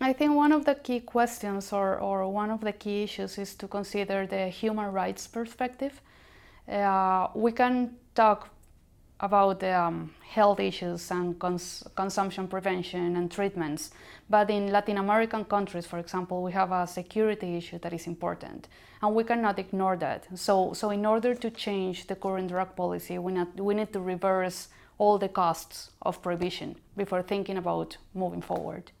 I think one of the key questions or, or one of the key issues is to consider the human rights perspective. Uh, we can talk about um, health issues and cons- consumption prevention and treatments. But in Latin American countries, for example, we have a security issue that is important, and we cannot ignore that. So, so in order to change the current drug policy, we, not, we need to reverse all the costs of prohibition before thinking about moving forward.